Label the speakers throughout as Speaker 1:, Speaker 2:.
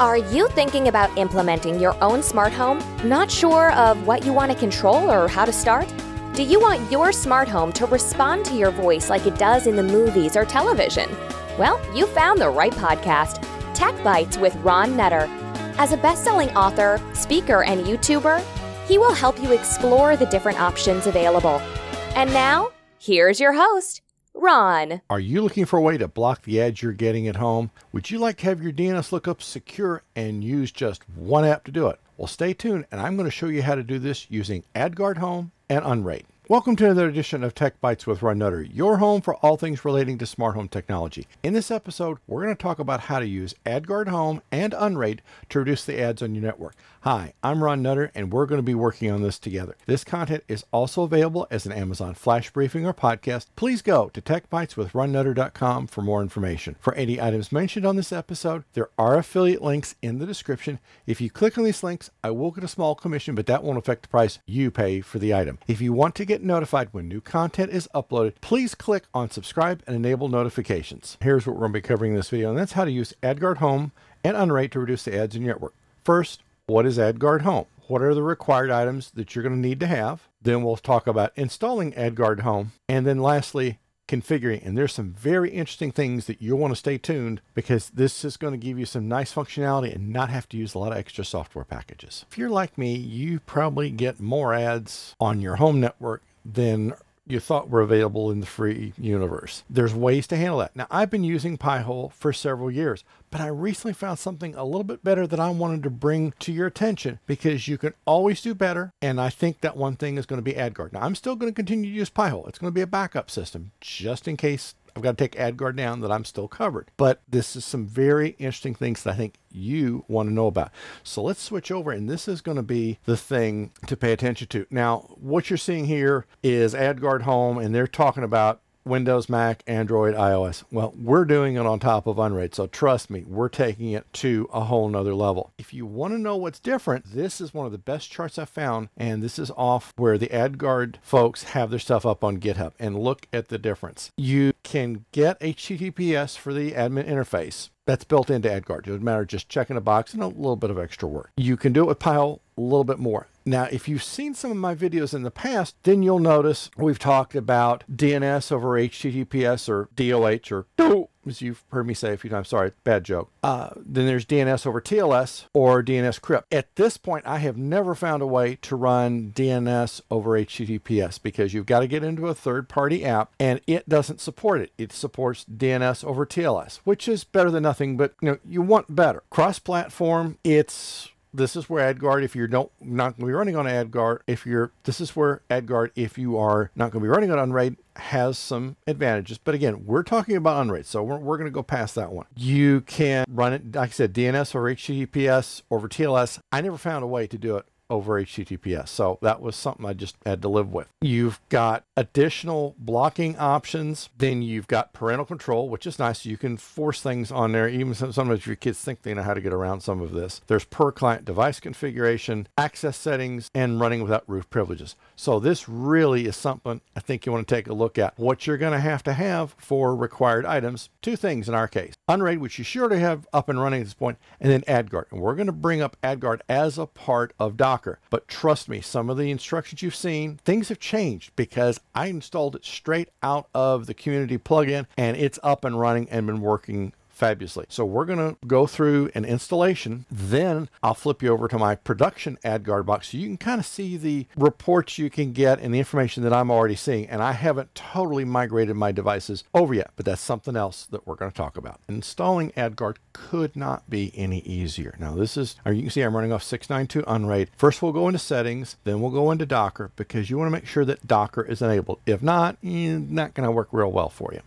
Speaker 1: Are you thinking about implementing your own smart home? Not sure of what you want to control or how to start? Do you want your smart home to respond to your voice like it does in the movies or television? Well, you found the right podcast TechBytes with Ron Nutter. As a best selling author, speaker, and YouTuber, he will help you explore the different options available. And now, here's your host, Ron.
Speaker 2: Are you looking for a way to block the ads you're getting at home? Would you like to have your DNS lookup secure and use just one app to do it? Well, stay tuned, and I'm going to show you how to do this using AdGuard Home and Unraid. Welcome to another edition of TechBytes with Ron Nutter, your home for all things relating to smart home technology. In this episode, we're going to talk about how to use AdGuard Home and Unraid to reduce the ads on your network. Hi, I'm Ron Nutter, and we're going to be working on this together. This content is also available as an Amazon flash briefing or podcast. Please go to techbyteswithronnutter.com for more information. For any items mentioned on this episode, there are affiliate links in the description. If you click on these links, I will get a small commission, but that won't affect the price you pay for the item. If you want to get notified when new content is uploaded, please click on subscribe and enable notifications. Here's what we're going to be covering in this video, and that's how to use AdGuard Home and Unraid to reduce the ads in your network. First, what is AdGuard Home? What are the required items that you're going to need to have? Then we'll talk about installing AdGuard Home. And then lastly, configuring. And there's some very interesting things that you'll want to stay tuned because this is going to give you some nice functionality and not have to use a lot of extra software packages. If you're like me, you probably get more ads on your home network than you thought were available in the free universe. There's ways to handle that. Now, I've been using Pi-hole for several years, but I recently found something a little bit better that I wanted to bring to your attention because you can always do better. And I think that one thing is going to be AdGuard. Now, I'm still going to continue to use Pi-hole. It's going to be a backup system just in case I've got to take AdGuard down that I'm still covered. But this is some very interesting things that I think you want to know about. So let's switch over, and this is going to be the thing to pay attention to. Now, what you're seeing here is AdGuard Home, and they're talking about Windows, Mac, Android, iOS. Well, we're doing it on top of Unraid. So trust me, we're taking it to a whole nother level. If you want to know what's different, this is one of the best charts I've found. And this is off where the AdGuard folks have their stuff up on GitHub. And look at the difference. You can get HTTPS for the admin interface. That's built into AdGuard. It doesn't matter just checking a box and a little bit of extra work. You can do it with Pi-hole a little bit more. Now, if you've seen some of my videos in the past, then you'll notice we've talked about DNS over HTTPS or DOH or DO, as you've heard me say a few times. Sorry, bad joke. Uh, then there's DNS over TLS or DNSCrypt. At this point, I have never found a way to run DNS over HTTPS because you've got to get into a third party app and it doesn't support it. It supports DNS over TLS, which is better than nothing, but you know, you want better. Cross platform, it's this is where AdGuard, if you're don't not going to be running on AdGuard, if you're this is where AdGuard, if you are not going to be running on Unraid, has some advantages. But again, we're talking about Unraid, so we're, we're going to go past that one. You can run it, like I said, DNS or HTTPS over TLS. I never found a way to do it over HTTPS. So that was something I just had to live with. You've got additional blocking options. Then you've got parental control, which is nice. You can force things on there. Even sometimes your kids think they know how to get around some of this. There's per client device configuration, access settings, and running without root privileges. So this really is something I think you want to take a look at. What you're going to have to have for required items. Two things in our case. Unraid, which you sure to have up and running at this point, and then AdGuard. And we're going to bring up AdGuard as a part of Docker. But trust me, some of the instructions you've seen, things have changed because I installed it straight out of the community plugin and it's up and running and been working fabulously. So we're going to go through an installation. Then I'll flip you over to my production AdGuard box so you can kind of see the reports you can get and the information that I'm already seeing. And I haven't totally migrated my devices over yet, but that's something else that we're going to talk about. Installing AdGuard could not be any easier. Now this is, you can see I'm running off 692 Unraid. First we'll go into settings, then we'll go into Docker because you want to make sure that Docker is enabled. If not, it's not going to work real well for you.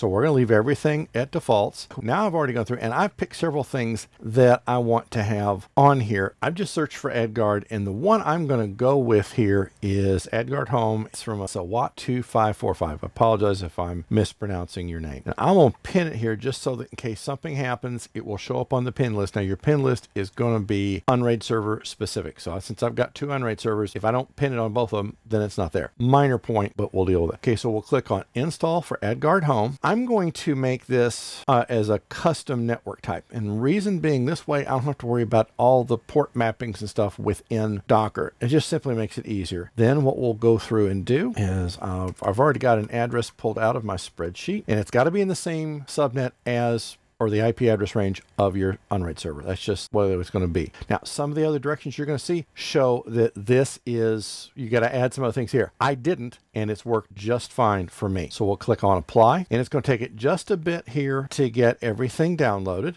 Speaker 2: So we're going to leave everything at defaults. Now I've already gone through and I've picked several things that I want to have on here. I've just searched for AdGuard and the one I'm going to go with here is AdGuard Home. It's from a Sawat2545. I apologize if I'm mispronouncing your name. And I'm going to pin it here just so that in case something happens, it will show up on the pin list. Now your pin list is going to be Unraid server specific. So since I've got two Unraid servers, if I don't pin it on both of them, then it's not there. Minor point, but we'll deal with it. Okay, so we'll click on install for AdGuard Home home, I'm going to make this uh, as a custom network type. And reason being this way, I don't have to worry about all the port mappings and stuff within Docker. It just simply makes it easier. Then what we'll go through and do is uh, I've already got an address pulled out of my spreadsheet and it's got to be in the same subnet as or the IP address range of your Unraid server. That's just what it's going to be. Now, some of the other directions you're going to see show that this is, you got to add some other things here. I didn't, and it's worked just fine for me. So we'll click on apply, and it's going to take it just a bit here to get everything downloaded.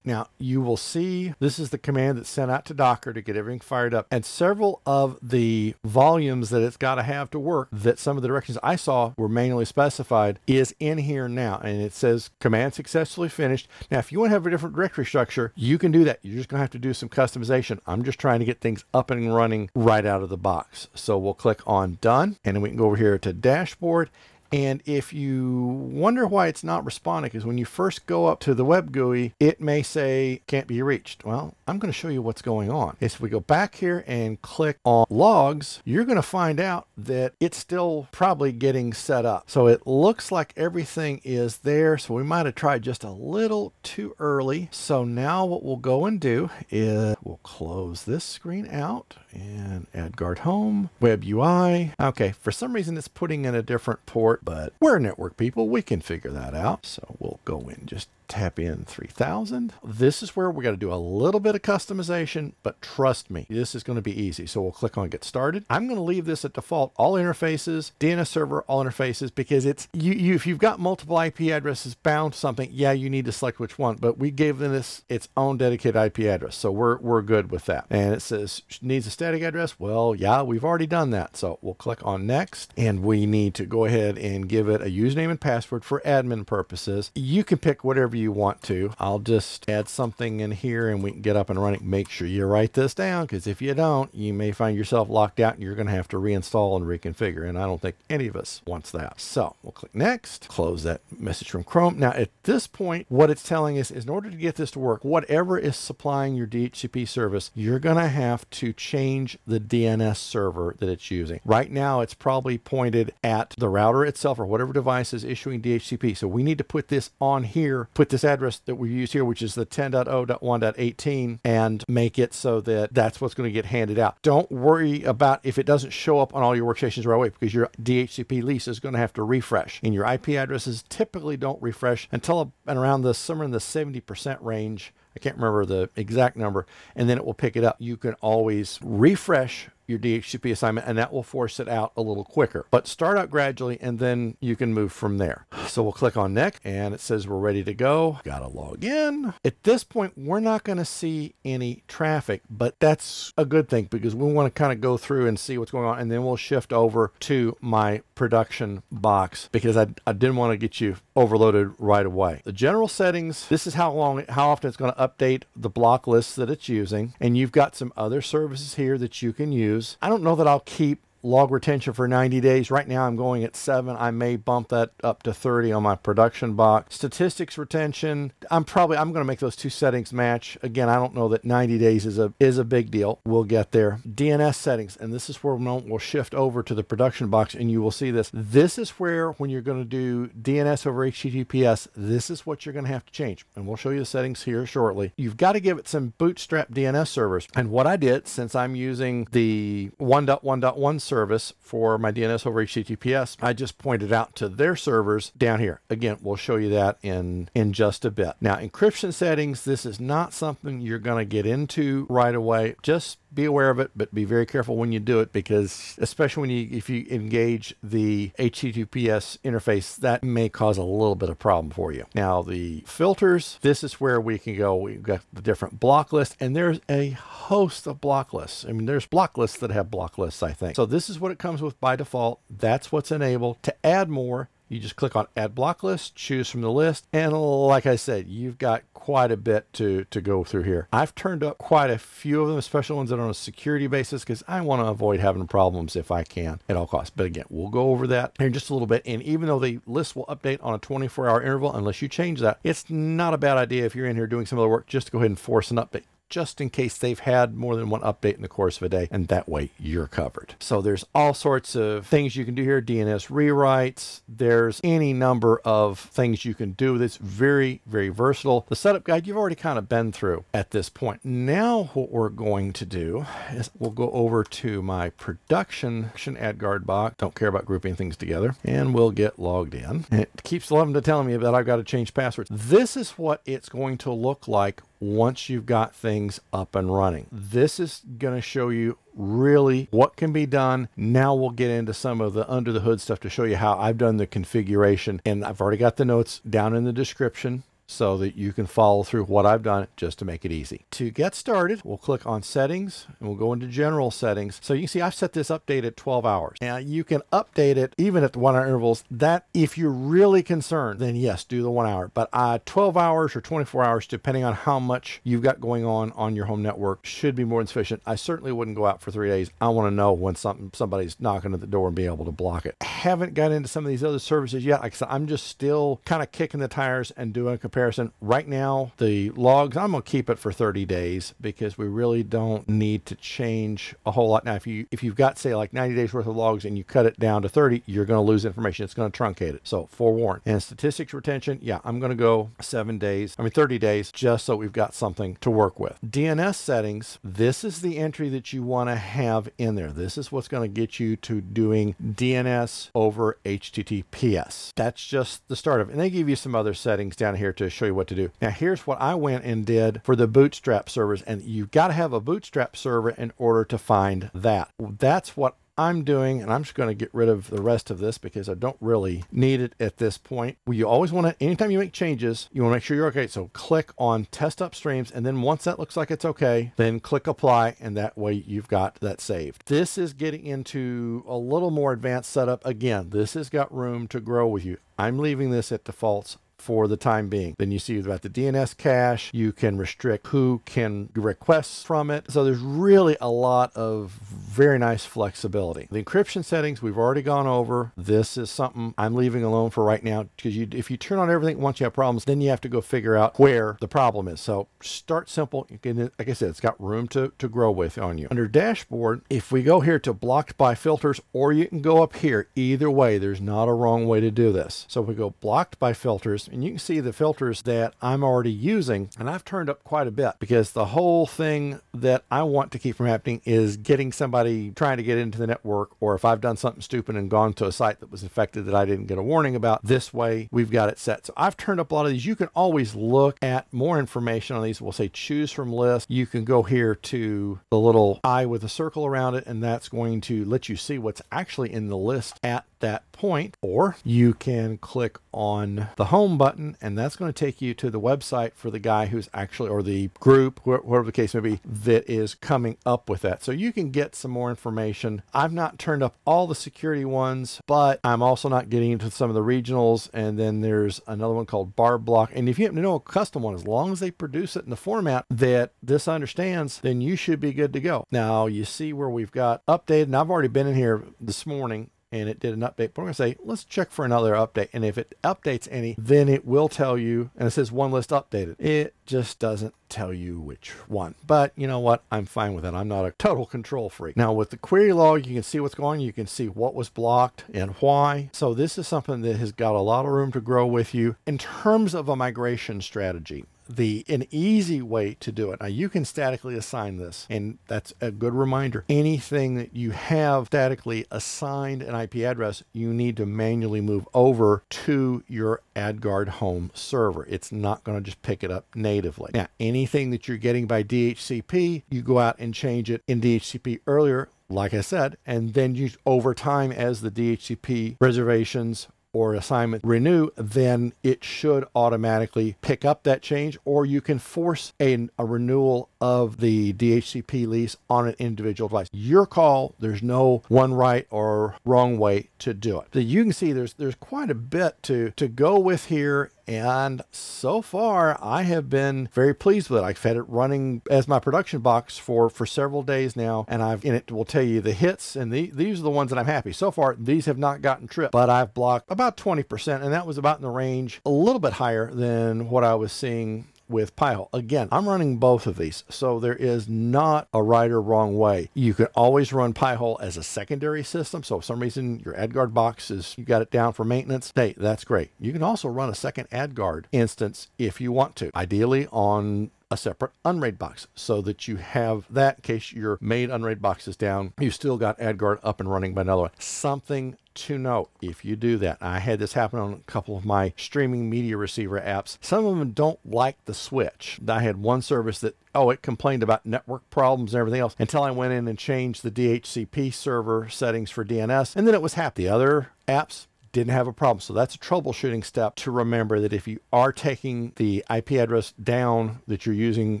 Speaker 2: Now you will see this is the command that's sent out to Docker to get everything fired up. And several of the volumes that it's got to have to work that some of the directions I saw were manually specified is in here now. And it says command successfully finished. Now, if you want to have a different directory structure, you can do that. You're just going to have to do some customization. I'm just trying to get things up and running right out of the box. So we'll click on done and then we can go over here to dashboard and if you wonder why it's not responding, because when you first go up to the web GUI, it may say can't be reached. Well, I'm going to show you what's going on. If we go back here and click on logs, you're going to find out that it's still probably getting set up. So it looks like everything is there. So we might have tried just a little too early. So now what we'll go and do is we'll close this screen out and AdGuard home, web UI. Okay, for some reason it's putting in a different port but we're network people. We can figure that out. So we'll go in just tap in 3000. This is where we got to do a little bit of customization, but trust me, this is going to be easy. So we'll click on get started. I'm going to leave this at default, all interfaces, DNS server, all interfaces, because it's you, you if you've got multiple IP addresses bound to something, yeah, you need to select which one, but we gave this its own dedicated IP address. So we're, we're good with that. And it says needs a static address. Well, yeah, we've already done that. So we'll click on next and we need to go ahead and give it a username and password for admin purposes. You can pick whatever you want to. I'll just add something in here and we can get up and running. Make sure you write this down because if you don't, you may find yourself locked out and you're going to have to reinstall and reconfigure. And I don't think any of us wants that. So we'll click next, close that message from Chrome. Now at this point, what it's telling us is in order to get this to work, whatever is supplying your DHCP service, you're going to have to change the DNS server that it's using. Right now, it's probably pointed at the router itself or whatever device is issuing DHCP. So we need to put this on here, put this address that we use here, which is the 10.0.1.18, and make it so that that's what's going to get handed out. Don't worry about if it doesn't show up on all your workstations right away because your DHCP lease is going to have to refresh. And your IP addresses typically don't refresh until around the summer in the 70% range. I can't remember the exact number, and then it will pick it up. You can always refresh your DHCP assignment and that will force it out a little quicker. But start out gradually and then you can move from there. So we'll click on next and it says we're ready to go. Got to log in. At this point, we're not going to see any traffic, but that's a good thing because we want to kind of go through and see what's going on and then we'll shift over to my production box because I, I didn't want to get you overloaded right away. The general settings, this is how long, how often it's going to update the block lists that it's using. And you've got some other services here that you can use I don't know that I'll keep log retention for 90 days. Right now I'm going at seven. I may bump that up to 30 on my production box. Statistics retention, I'm probably, I'm going to make those two settings match. Again, I don't know that 90 days is a, is a big deal. We'll get there. DNS settings, and this is where we'll, shift over to the production box and you will see this. This is where when you're going to do DNS over HTTPS, this is what you're going to have to change. And we'll show you the settings here shortly. You've got to give it some bootstrap DNS servers. And what I did, since I'm using the 1.1.1 server, service for my DNS over HTTPS, I just pointed out to their servers down here. Again, we'll show you that in, in just a bit. Now, encryption settings, this is not something you're going to get into right away. Just be aware of it, but be very careful when you do it because especially when you if you engage the HTTPS interface, that may cause a little bit of problem for you. Now the filters, this is where we can go. We've got the different block lists, and there's a host of block lists. I mean, there's block lists that have block lists, I think. So this is what it comes with by default. That's what's enabled. To add more, you just click on add block list, choose from the list, and like I said, you've got quite a bit to, to go through here. I've turned up quite a few of them, especially ones that are on a security basis, because I want to avoid having problems if I can at all costs. But again, we'll go over that in just a little bit. And even though the list will update on a 24 hour interval, unless you change that, it's not a bad idea if you're in here doing some of the work just to go ahead and force an update just in case they've had more than one update in the course of a day, and that way you're covered. So there's all sorts of things you can do here DNS rewrites, there's any number of things you can do that's very, very versatile. The setup guide you've already kind of been through at this point. Now, what we're going to do is we'll go over to my production AdGuard box. Don't care about grouping things together, and we'll get logged in. And it keeps loving to telling me that I've got to change passwords. This is what it's going to look like once you've got things up and running. This is going to show you really what can be done. Now we'll get into some of the under the hood stuff to show you how I've done the configuration. And I've already got the notes down in the description so that you can follow through what I've done just to make it easy. To get started, we'll click on settings and we'll go into general settings. So you can see I've set this update at 12 hours. Now you can update it even at the one hour intervals. That if you're really concerned, then yes, do the one hour. But uh, 12 hours or 24 hours, depending on how much you've got going on on your home network, should be more than sufficient. I certainly wouldn't go out for three days. I want to know when something somebody's knocking at the door and be able to block it. I haven't got into some of these other services yet. Like I said, I'm just still kind of kicking the tires and doing a comparison. Right now, the logs, I'm going to keep it for 30 days because we really don't need to change a whole lot. Now, if, you, if you've got, say, like 90 days worth of logs and you cut it down to 30, you're going to lose information. It's going to truncate it. So forewarned. And statistics retention, yeah, I'm going to go seven days, I mean 30 days, just so we've got something to work with. DNS settings, this is the entry that you want to have in there. This is what's going to get you to doing DNS over HTTPS. That's just the start of it. And they give you some other settings down here to show you what to do. Now, here's what I went and did for the Bootstrap servers. And you've got to have a Bootstrap server in order to find that. That's what I'm doing, and I'm just going to get rid of the rest of this because I don't really need it at this point. Well, you always want to, anytime you make changes, you want to make sure you're okay. So click on test upstreams, and then once that looks like it's okay, then click apply, and that way you've got that saved. This is getting into a little more advanced setup. Again, this has got room to grow with you. I'm leaving this at defaults for the time being. Then you see about the DNS cache. You can restrict who can request from it. So there's really a lot of very nice flexibility. The encryption settings we've already gone over. This is something I'm leaving alone for right now because you, if you turn on everything once you have problems, then you have to go figure out where the problem is. So start simple. Can, like I said, it's got room to, to grow with on you. Under dashboard, if we go here to blocked by filters, or you can go up here, either way, there's not a wrong way to do this. So if we go blocked by filters, and you can see the filters that I'm already using and I've turned up quite a bit because the whole thing that I want to keep from happening is getting somebody trying to get into the network or if I've done something stupid and gone to a site that was infected that I didn't get a warning about this way we've got it set. So I've turned up a lot of these. You can always look at more information on these. We'll say choose from list. You can go here to the little eye with a circle around it and that's going to let you see what's actually in the list at that point or you can click on the home button, and that's going to take you to the website for the guy who's actually, or the group, whatever the case may be, that is coming up with that. So you can get some more information. I've not turned up all the security ones, but I'm also not getting into some of the regionals. And then there's another one called Bar Block. And if you happen to know a custom one, as long as they produce it in the format that this understands, then you should be good to go. Now you see where we've got updated, and I've already been in here this morning and it did an update. But we're going to say, let's check for another update. And if it updates any, then it will tell you, and it says one list updated. It just doesn't tell you which one. But you know what? I'm fine with that. I'm not a total control freak. Now with the query log, you can see what's going on. You can see what was blocked and why. So this is something that has got a lot of room to grow with you. In terms of a migration strategy, the an easy way to do it. Now you can statically assign this, and that's a good reminder. Anything that you have statically assigned an IP address, you need to manually move over to your AdGuard home server. It's not going to just pick it up natively. Now, anything that you're getting by DHCP, you go out and change it in DHCP earlier like I said, and then you over time as the DHCP reservations or assignment renew, then it should automatically pick up that change, or you can force a, a renewal of the DHCP lease on an individual device. Your call. There's no one right or wrong way to do it. So you can see there's there's quite a bit to to go with here and so far, I have been very pleased with it. I've had it running as my production box for, for several days now, and I've in it will tell you the hits, and the, these are the ones that I'm happy. So far, these have not gotten tripped, but I've blocked about 20%, and that was about in the range, a little bit higher than what I was seeing with Pi-hole. Again, I'm running both of these, so there is not a right or wrong way. You can always run Pi-hole as a secondary system. So if some reason your AdGuard box is, you got it down for maintenance, hey, that's great. You can also run a second AdGuard instance if you want to, ideally on a separate unraid box so that you have that in case your main unraid box is down. You still got AdGuard up and running by another one. Something to note if you do that. I had this happen on a couple of my streaming media receiver apps. Some of them don't like the switch. I had one service that, oh, it complained about network problems and everything else until I went in and changed the DHCP server settings for DNS, and then it was happy. The other apps didn't have a problem. So that's a troubleshooting step to remember that if you are taking the IP address down that you're using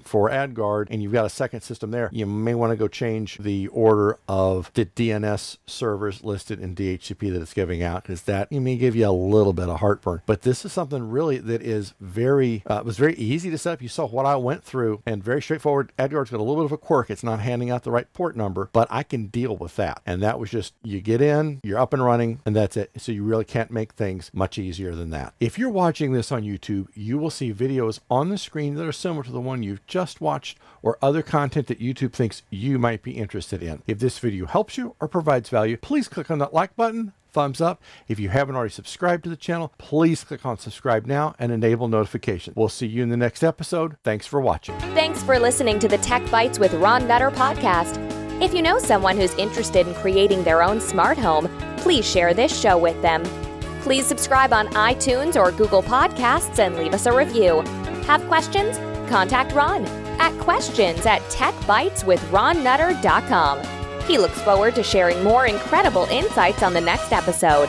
Speaker 2: for AdGuard and you've got a second system there, you may want to go change the order of the DNS servers listed in DHCP that it's giving out because that may give you a little bit of heartburn. But this is something really that is very, uh, was very easy to set up. You saw what I went through and very straightforward. AdGuard's got a little bit of a quirk. It's not handing out the right port number, but I can deal with that. And that was just, you get in, you're up and running, and that's it. So you really really can't make things much easier than that. If you're watching this on YouTube, you will see videos on the screen that are similar to the one you've just watched or other content that YouTube thinks you might be interested in. If this video helps you or provides value, please click on that like button thumbs up. If you haven't already subscribed to the channel, please click on subscribe now and enable notifications. We'll see you in the next episode. Thanks for watching.
Speaker 1: Thanks for listening to the TechBytes with Ron Nutter podcast. If you know someone who's interested in creating their own smart home, please share this show with them. Please subscribe on iTunes or Google Podcasts and leave us a review. Have questions? Contact Ron at questions at techbyteswithronnutter.com. He looks forward to sharing more incredible insights on the next episode.